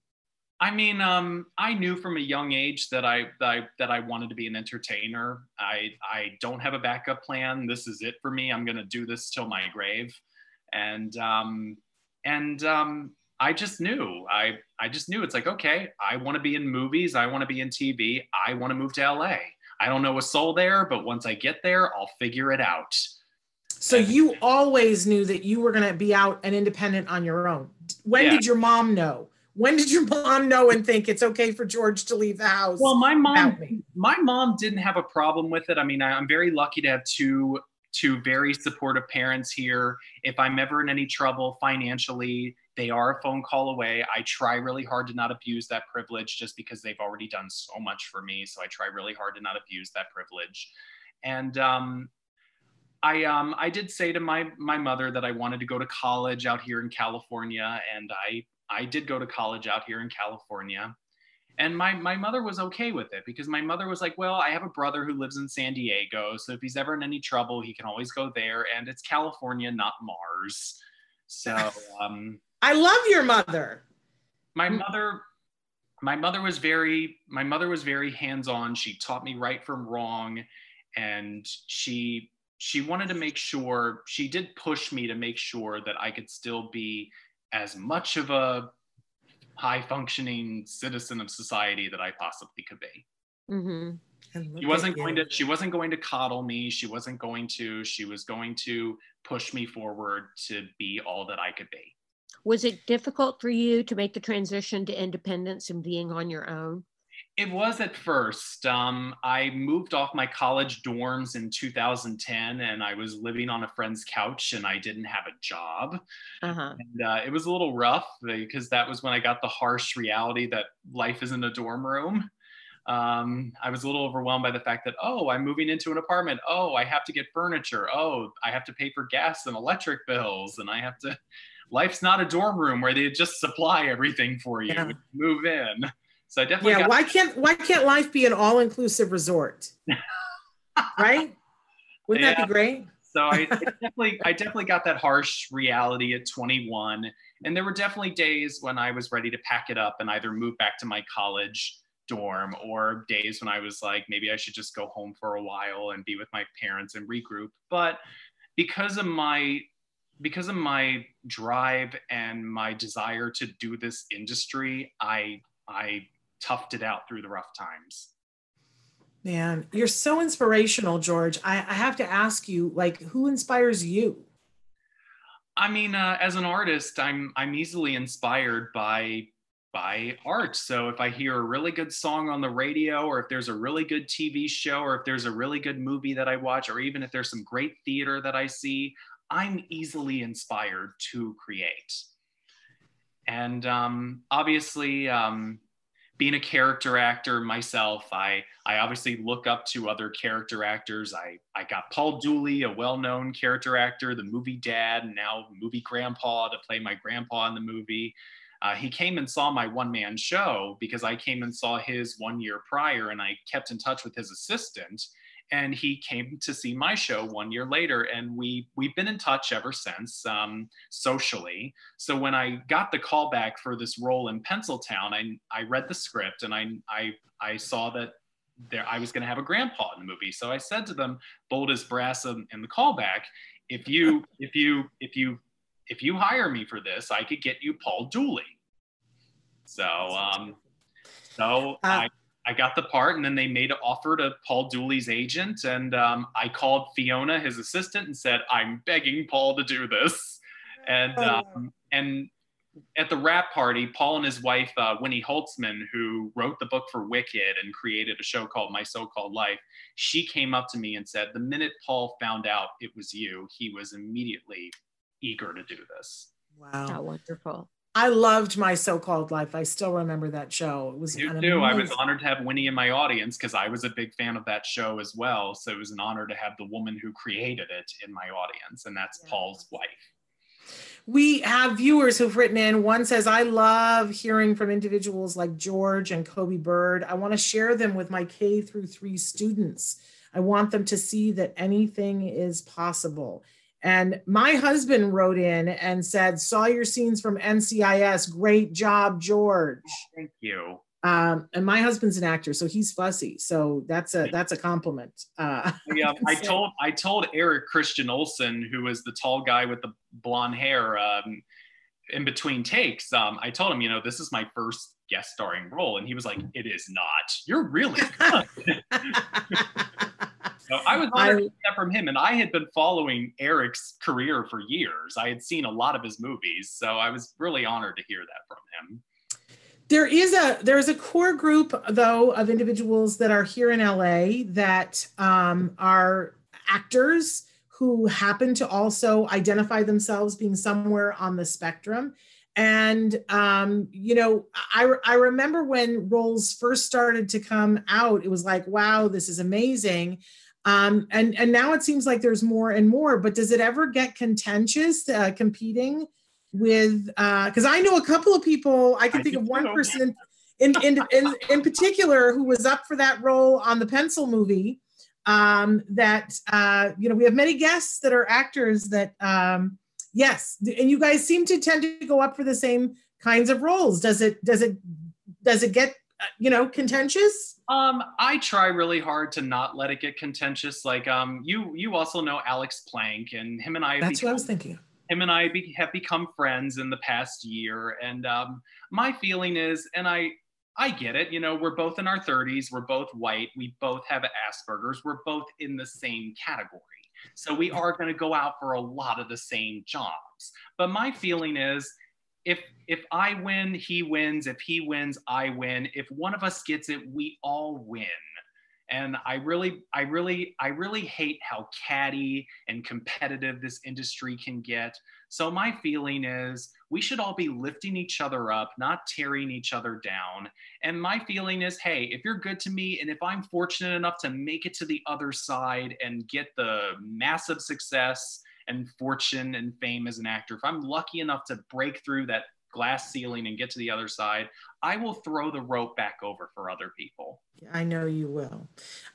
I mean, um, I knew from a young age that I, that I that I wanted to be an entertainer. I I don't have a backup plan. This is it for me. I'm gonna do this till my grave, and um, and um, I just knew. I I just knew. It's like okay, I want to be in movies. I want to be in TV. I want to move to LA. I don't know a soul there, but once I get there, I'll figure it out. So you always knew that you were going to be out and independent on your own. When Yeah. did your mom know? When did your mom know and think it's okay for George to leave the house? Well, my mom, my mom didn't have a problem with it. I mean, I, I'm very lucky to have two two very supportive parents here. If I'm ever in any trouble financially, they are a phone call away. I try really hard to not abuse that privilege just because they've already done so much for me. So I try really hard to not abuse that privilege. And um, I um, I did say to my my mother that I wanted to go to college out here in California, and I I did go to college out here in California. And my, my mother was okay with it because my mother was like, Well, I have a brother who lives in San Diego. So if he's ever in any trouble, he can always go there. And it's California, not Mars. So um, I love your mother. my mother my mother was very my mother was very hands-on she taught me right from wrong and she she wanted to make sure she did push me to make sure that i could still be as much of a high functioning citizen of society that i possibly could be. Hmm And she wasn't going to she wasn't going to coddle me. She wasn't going to she was going to push me forward to be all that i could be. Was it difficult for you to make the transition to independence and being on your own? It was at first. Um, I moved off my college dorms in 2010 and I was living on a friend's couch and I didn't have a job. Uh-huh. And uh, it was a little rough because that was when I got the harsh reality that life isn't a dorm room. Um, I was a little overwhelmed by the fact that, oh, I'm moving into an apartment. Oh, I have to get furniture. Oh, I have to pay for gas and electric bills. And I have to, life's not a dorm room where they just supply everything for you. Yeah. Move in. So I definitely yeah. Got- why can't why can't life be an all inclusive resort? right? Wouldn't yeah. that be great? so I, I, definitely I definitely got that harsh reality at 21, and there were definitely days when I was ready to pack it up and either move back to my college dorm or days when I was like maybe I should just go home for a while and be with my parents and regroup. But because of my because of my drive and my desire to do this industry, I I toughed it out through the rough times. Man, you're so inspirational, George. I, I have to ask you, like, who inspires you? I mean, uh, as an artist, I'm I'm easily inspired by by art. So if I hear a really good song on the radio, or if there's a really good TV show, or if there's a really good movie that I watch, or even if there's some great theater that I see, I'm easily inspired to create. And um, obviously, um, being a character actor myself, I I obviously look up to other character actors. I I got Paul Dooley, a well-known character actor, the movie dad, and now movie grandpa to play my grandpa in the movie. Uh, he came and saw my one-man show because I came and saw his one year prior, and I kept in touch with his assistant and he came to see my show one year later and we we've been in touch ever since um, socially. So when i got the call back for this role in Penciltown i i read the script and i i i saw that there i was going to have a grandpa in the movie. So i said to them bold as brass in, in the callback if you if you if you if you hire me for this i could get you paul dooley. So um so uh, i I got the part, and then they made an offer to Paul Dooley's agent, and um, I called Fiona, his assistant, and said, "I'm begging Paul to do this." And oh. um, and at the wrap party, Paul and his wife uh, Winnie Holzman, who wrote the book for Wicked and created a show called My So-Called Life, she came up to me and said, "The minute Paul found out it was you, he was immediately eager to do this." Wow, How wonderful! I loved my so-called life. I still remember that show. It was you too. I was honored to have Winnie in my audience because I was a big fan of that show as well. So it was an honor to have the woman who created it in my audience, and that's yeah. Paul's wife. We have viewers who've written in. One says, "I love hearing from individuals like George and Kobe Bird. I want to share them with my K through three students. I want them to see that anything is possible." And my husband wrote in and said, Saw your scenes from NCIS. Great job, George. Thank you. Um, and my husband's an actor, so he's fussy. So that's a that's a compliment. Uh, yeah, I told I told Eric Christian Olsen, who was the tall guy with the blonde hair, um, in between takes. Um, I told him, you know, this is my first guest starring role, and he was like, "It is not. You're really good." So I was honored I, from him, and I had been following Eric's career for years. I had seen a lot of his movies, so I was really honored to hear that from him. There is a there is a core group though of individuals that are here in LA that um, are actors who happen to also identify themselves being somewhere on the spectrum. And um, you know, I I remember when roles first started to come out, it was like, wow, this is amazing. Um, and and now it seems like there's more and more. But does it ever get contentious uh, competing with? Because uh, I know a couple of people. I can think of one person in, in in in particular who was up for that role on the Pencil movie. Um, that uh, you know we have many guests that are actors that um, yes, and you guys seem to tend to go up for the same kinds of roles. Does it does it does it get uh, you know contentious? Um, I try really hard to not let it get contentious. Like, um, you you also know Alex Plank, and him and I. That's become, what I was thinking. Him and I be, have become friends in the past year, and um, my feeling is, and I I get it. You know, we're both in our 30s. We're both white. We both have Asperger's. We're both in the same category. So we are going to go out for a lot of the same jobs. But my feeling is, if if I win, he wins. If he wins, I win. If one of us gets it, we all win. And I really, I really, I really hate how catty and competitive this industry can get. So my feeling is we should all be lifting each other up, not tearing each other down. And my feeling is, hey, if you're good to me and if I'm fortunate enough to make it to the other side and get the massive success and fortune and fame as an actor, if I'm lucky enough to break through that glass ceiling and get to the other side, I will throw the rope back over for other people. I know you will.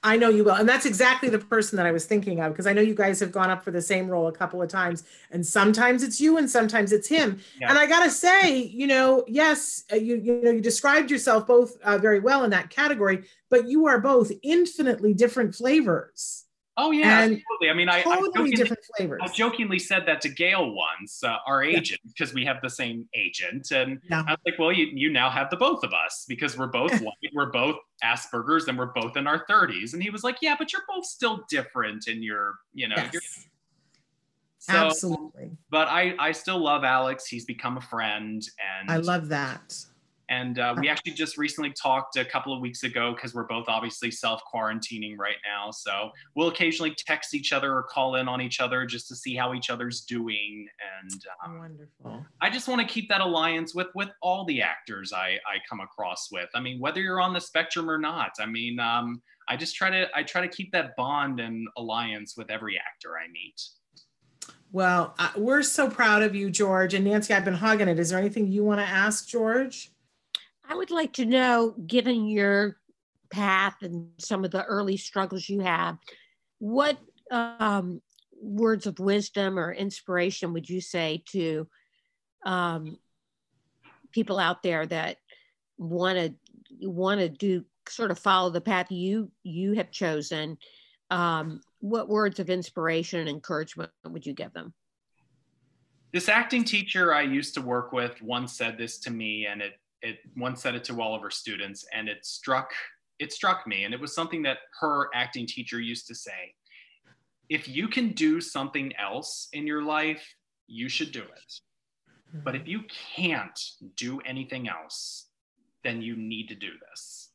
I know you will. And that's exactly the person that I was thinking of because I know you guys have gone up for the same role a couple of times and sometimes it's you and sometimes it's him. Yeah. And I got to say, you know, yes, uh, you you know you described yourself both uh, very well in that category, but you are both infinitely different flavors. Oh yeah, and absolutely. I mean, I totally I jokingly, different flavors. I jokingly said that to Gail once, uh, our agent, because yeah. we have the same agent, and yeah. I was like, "Well, you you now have the both of us because we're both white, we're both Asperger's, and we're both in our 30s." And he was like, "Yeah, but you're both still different in your, you know." Yes. So, Absolutely. But I I still love Alex. He's become a friend, and I love that. And uh, we actually just recently talked a couple of weeks ago because we're both obviously self quarantining right now. So we'll occasionally text each other or call in on each other just to see how each other's doing. And um, wonderful. I just want to keep that alliance with with all the actors I I come across with. I mean, whether you're on the spectrum or not. I mean, um, I just try to I try to keep that bond and alliance with every actor I meet. Well, uh, we're so proud of you, George. And Nancy, I've been hugging it. Is there anything you want to ask, George? I would like to know, given your path and some of the early struggles you have, what um, words of wisdom or inspiration would you say to um, people out there that want to want to do sort of follow the path you you have chosen? Um, what words of inspiration and encouragement would you give them? This acting teacher I used to work with once said this to me, and it it once said it to all of her students and it struck it struck me and it was something that her acting teacher used to say if you can do something else in your life you should do it. But if you can't do anything else then you need to do this.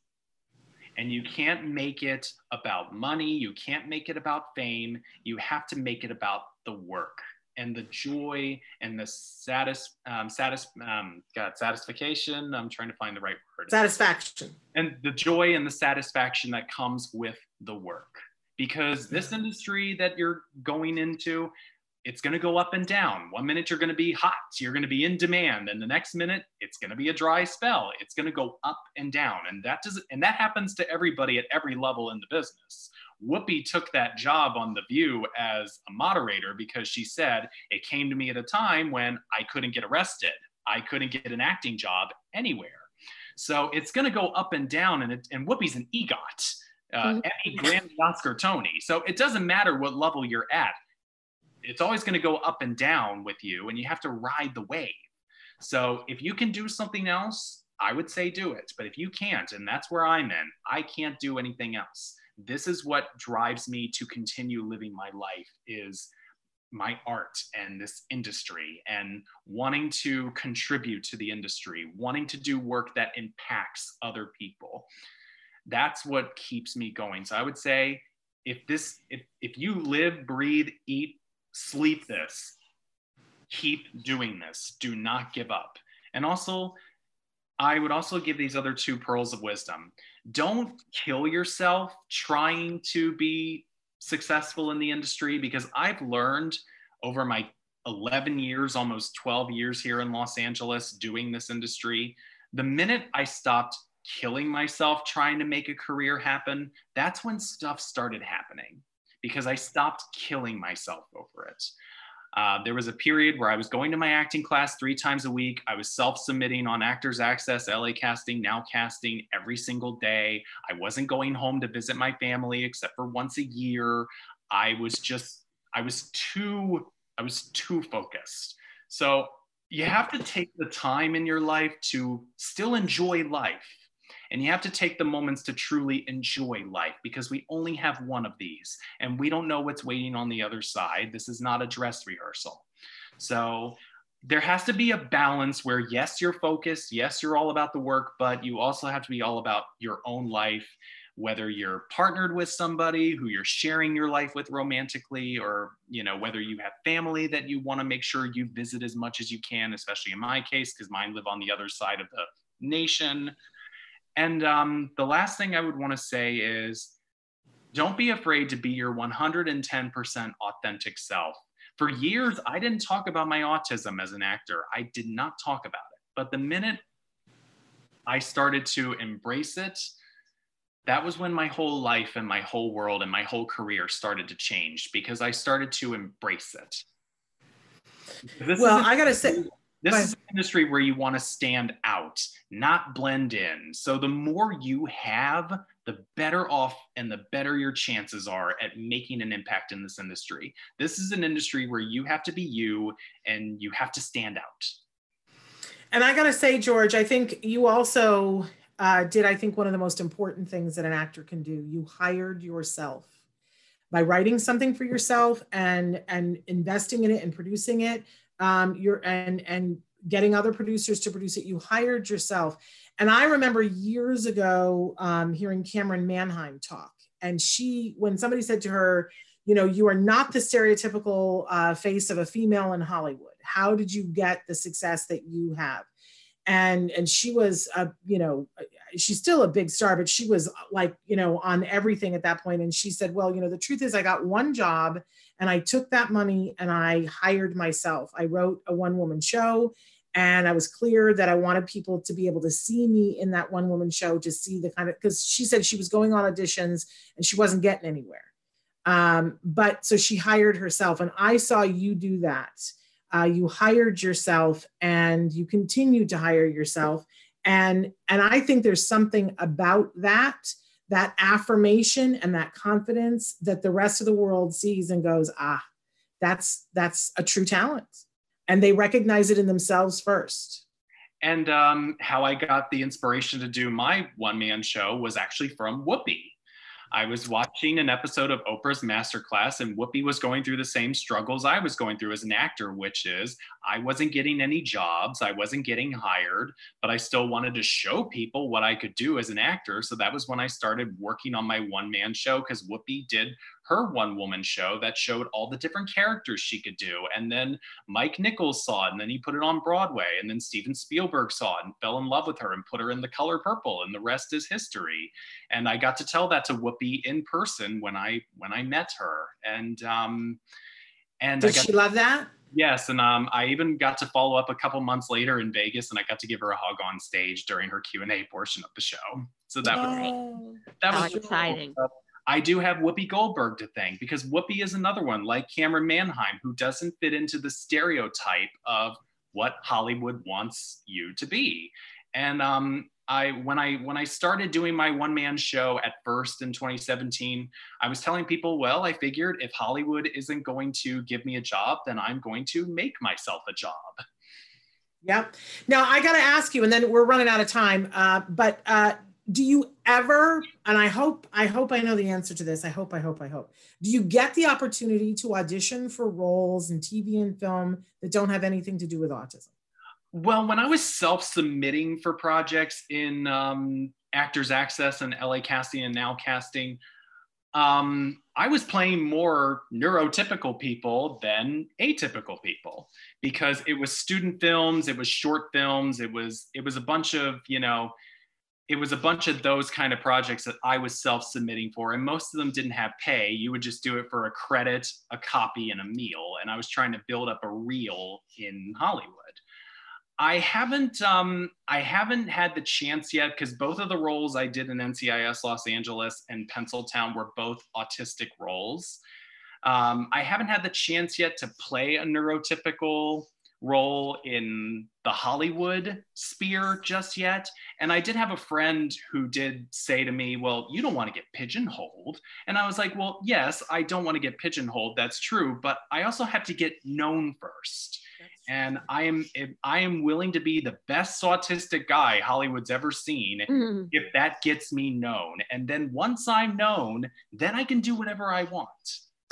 And you can't make it about money you can't make it about fame you have to make it about the work and the joy and the satis, um, satis, um, God, satisfaction. I'm trying to find the right word. Satisfaction. And the joy and the satisfaction that comes with the work. Because this industry that you're going into, it's going to go up and down. One minute you're going to be hot, you're going to be in demand, and the next minute it's going to be a dry spell. It's going to go up and down, and that does and that happens to everybody at every level in the business. Whoopi took that job on The View as a moderator because she said it came to me at a time when I couldn't get arrested. I couldn't get an acting job anywhere. So it's going to go up and down, and, it, and Whoopi's an EGOT, uh, mm-hmm. Emmy, Grammy, Oscar, Tony. So it doesn't matter what level you're at. It's always going to go up and down with you, and you have to ride the wave. So if you can do something else, I would say do it. But if you can't, and that's where I'm in, I can't do anything else this is what drives me to continue living my life is my art and this industry and wanting to contribute to the industry wanting to do work that impacts other people. That's what keeps me going. So i would say if this if, if you live breathe eat sleep this keep doing this. Do not give up. And also i would also give these other two pearls of wisdom don't kill yourself trying to be successful in the industry because I've learned over my 11 years, almost 12 years here in Los Angeles doing this industry, the minute I stopped killing myself trying to make a career happen, that's when stuff started happening because I stopped killing myself over it. Uh, there was a period where I was going to my acting class three times a week. I was self submitting on Actors Access, LA Casting, Now Casting every single day. I wasn't going home to visit my family except for once a year. I was just, I was too, I was too focused. So you have to take the time in your life to still enjoy life and you have to take the moments to truly enjoy life because we only have one of these and we don't know what's waiting on the other side. This is not a dress rehearsal. So there has to be a balance where yes you're focused yes you're all about the work but you also have to be all about your own life whether you're partnered with somebody who you're sharing your life with romantically or you know whether you have family that you want to make sure you visit as much as you can especially in my case because mine live on the other side of the nation and um, the last thing i would want to say is don't be afraid to be your 110% authentic self for years, I didn't talk about my autism as an actor. I did not talk about it. But the minute I started to embrace it, that was when my whole life and my whole world and my whole career started to change because I started to embrace it. This well, I got to say, this is an industry where you want to stand out, not blend in. So the more you have, the better off and the better your chances are at making an impact in this industry. This is an industry where you have to be you and you have to stand out. And I got to say, George, I think you also uh, did, I think, one of the most important things that an actor can do. You hired yourself by writing something for yourself and and investing in it and producing it um, you're and and getting other producers to produce it you hired yourself and I remember years ago um, hearing Camryn Manheim talk, and she, when somebody said to her, you know, you are not the stereotypical uh, face of a female in Hollywood. How did you get the success that you have? And and she was, a, you know, she's still a big star, but she was like, you know, on everything at that point. And she said, well, you know, the truth is, I got one job, and I took that money and I hired myself. I wrote a one woman show and I was clear that I wanted people to be able to see me in that one woman show to see the kind of because she said she was going on auditions and she wasn't getting anywhere. Um, but so she hired herself, and I saw you do that. Uh, you hired yourself, and you continue to hire yourself, and and I think there's something about that that affirmation and that confidence that the rest of the world sees and goes, ah, that's that's a true talent and they recognize it in themselves first. And um, how I got the inspiration to do my one man show was actually from Whoopi. I was watching an episode of Oprah's Masterclass, and Whoopi was going through the same struggles I was going through as an actor, which is I wasn't getting any jobs, I wasn't getting hired, but I still wanted to show people what I could do as an actor. So that was when I started working on my one man show because Whoopi did her one woman show that showed all the different characters she could do. And then Mike Nichols saw it and then he put it on Broadway. And then Steven Spielberg saw it and fell in love with her and put her in the color purple. And the rest is history. And I got to tell that to Whoopi in person when I when I met her. And um and did she love that? Yes, and um, I even got to follow up a couple months later in Vegas, and I got to give her a hug on stage during her Q and A portion of the show. So that was oh, that was exciting. Cool. I do have Whoopi Goldberg to thank because Whoopi is another one like Camryn Manheim who doesn't fit into the stereotype of what Hollywood wants you to be. And um, I when I when I started doing my one man show at first in 2017, I was telling people, well, I figured if Hollywood isn't going to give me a job, then I'm going to make myself a job. Yep. Now I got to ask you, and then we're running out of time. Uh, but uh, do you ever and i hope i hope i know the answer to this. I hope i hope i hope. Do you get the opportunity to audition for roles in tv and film that don't have anything to do with autism? Well when i was self-submitting for projects in um, actors access and la casting and now casting um, i was playing more neurotypical people than atypical people because it was student films it was short films it was it was a bunch of you know it was a bunch of those kind of projects that I was self submitting for. And most of them didn't have pay. You would just do it for a credit, a copy, and a meal. And I was trying to build up a reel in Hollywood. I haven't um, I haven't had the chance yet because both of the roles I did in NCIS Los Angeles and Penciltown were both autistic roles. Um, I haven't had the chance yet to play a neurotypical role in the Hollywood sphere just yet. And I did have a friend who did say to me, Well, you don't want to get pigeonholed. And I was like, Well, yes, I don't want to get pigeonholed. That's true. But I also have to get known first. and I am I am willing to be the best autistic guy Hollywood's ever seen mm. if that gets me known. And then once I'm known, then I can do whatever I want.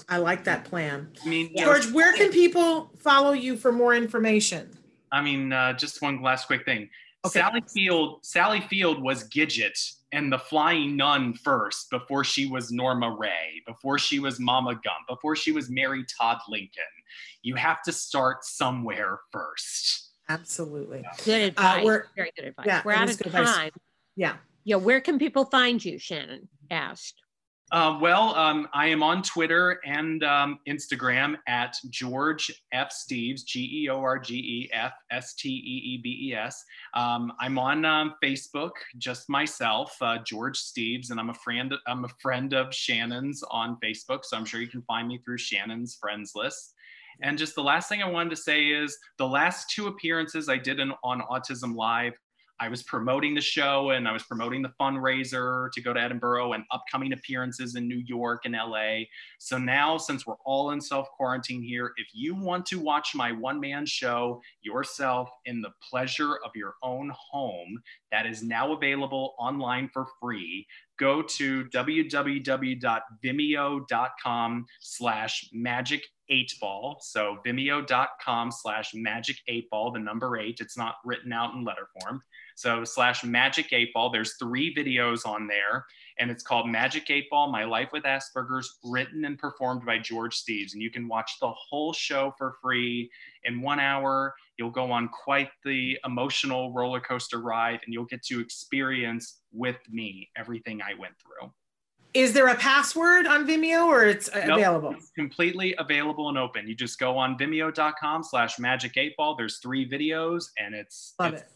I like that plan. I mean, George, where can people follow you for more information? I mean, uh, just one last quick thing. Okay. Sally Field, Sally Field was Gidget and the Flying Nun first, before she was Norma Rae, before she was Mama Gump, before she was Mary Todd Lincoln. You have to start somewhere first. Absolutely. Good advice. we're- Very good advice. yeah, we're it out of good advice. time. Yeah. Yeah, where can people find you, Shannon asked. Uh, well, um, I am on Twitter and um, Instagram at George F. Steeves, G E O R G E F S T E E B E S. Um, I'm on um, Facebook, just myself, uh, George Steeves, and I'm a friend. I'm a friend of Shannon's on Facebook, so I'm sure you can find me through Shannon's friends list. And just the last thing I wanted to say is the last two appearances I did in, on Autism Live I was promoting the show and I was promoting the fundraiser to go to Edinburgh and upcoming appearances in New York and LA. So now, since we're all in self quarantine here, if you want to watch my one man show yourself in the pleasure of your own home, that is now available online for free. Go to www.vimeo.com slash magic eight ball. So vimeo.com slash magic eight ball, the number eight. It's not written out in letter form. So slash magic eight ball. There's three videos on there, and it's called Magic Eight Ball: My Life with Asperger's, written and performed by George Steeves. And you can watch the whole show for free in one hour. You'll go on quite the emotional roller coaster ride, and you'll get to experience with me everything I went through. Is there a password on Vimeo or it's Nope, available? It's completely available and open. You just go on vimeo.com slash magic eight ball. There's three videos and it's Love it's, it.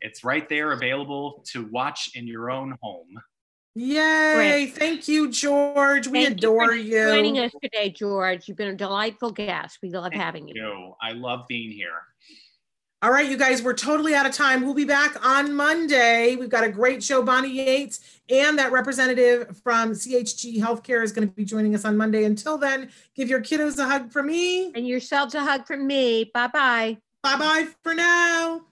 It's right there available to watch in your own home. Yay. Great. Thank you, George. We Thank adore you. you. For joining us today, George. You've been a delightful guest. We love having you. Yo, I love being here. All right, you guys, we're totally out of time. We'll be back on Monday. We've got a great show. Bonnie Yates and that representative from CHG Healthcare is going to be joining us on Monday. Until then, give your kiddos a hug from me. And yourselves a hug from me. Bye bye. Bye bye for now.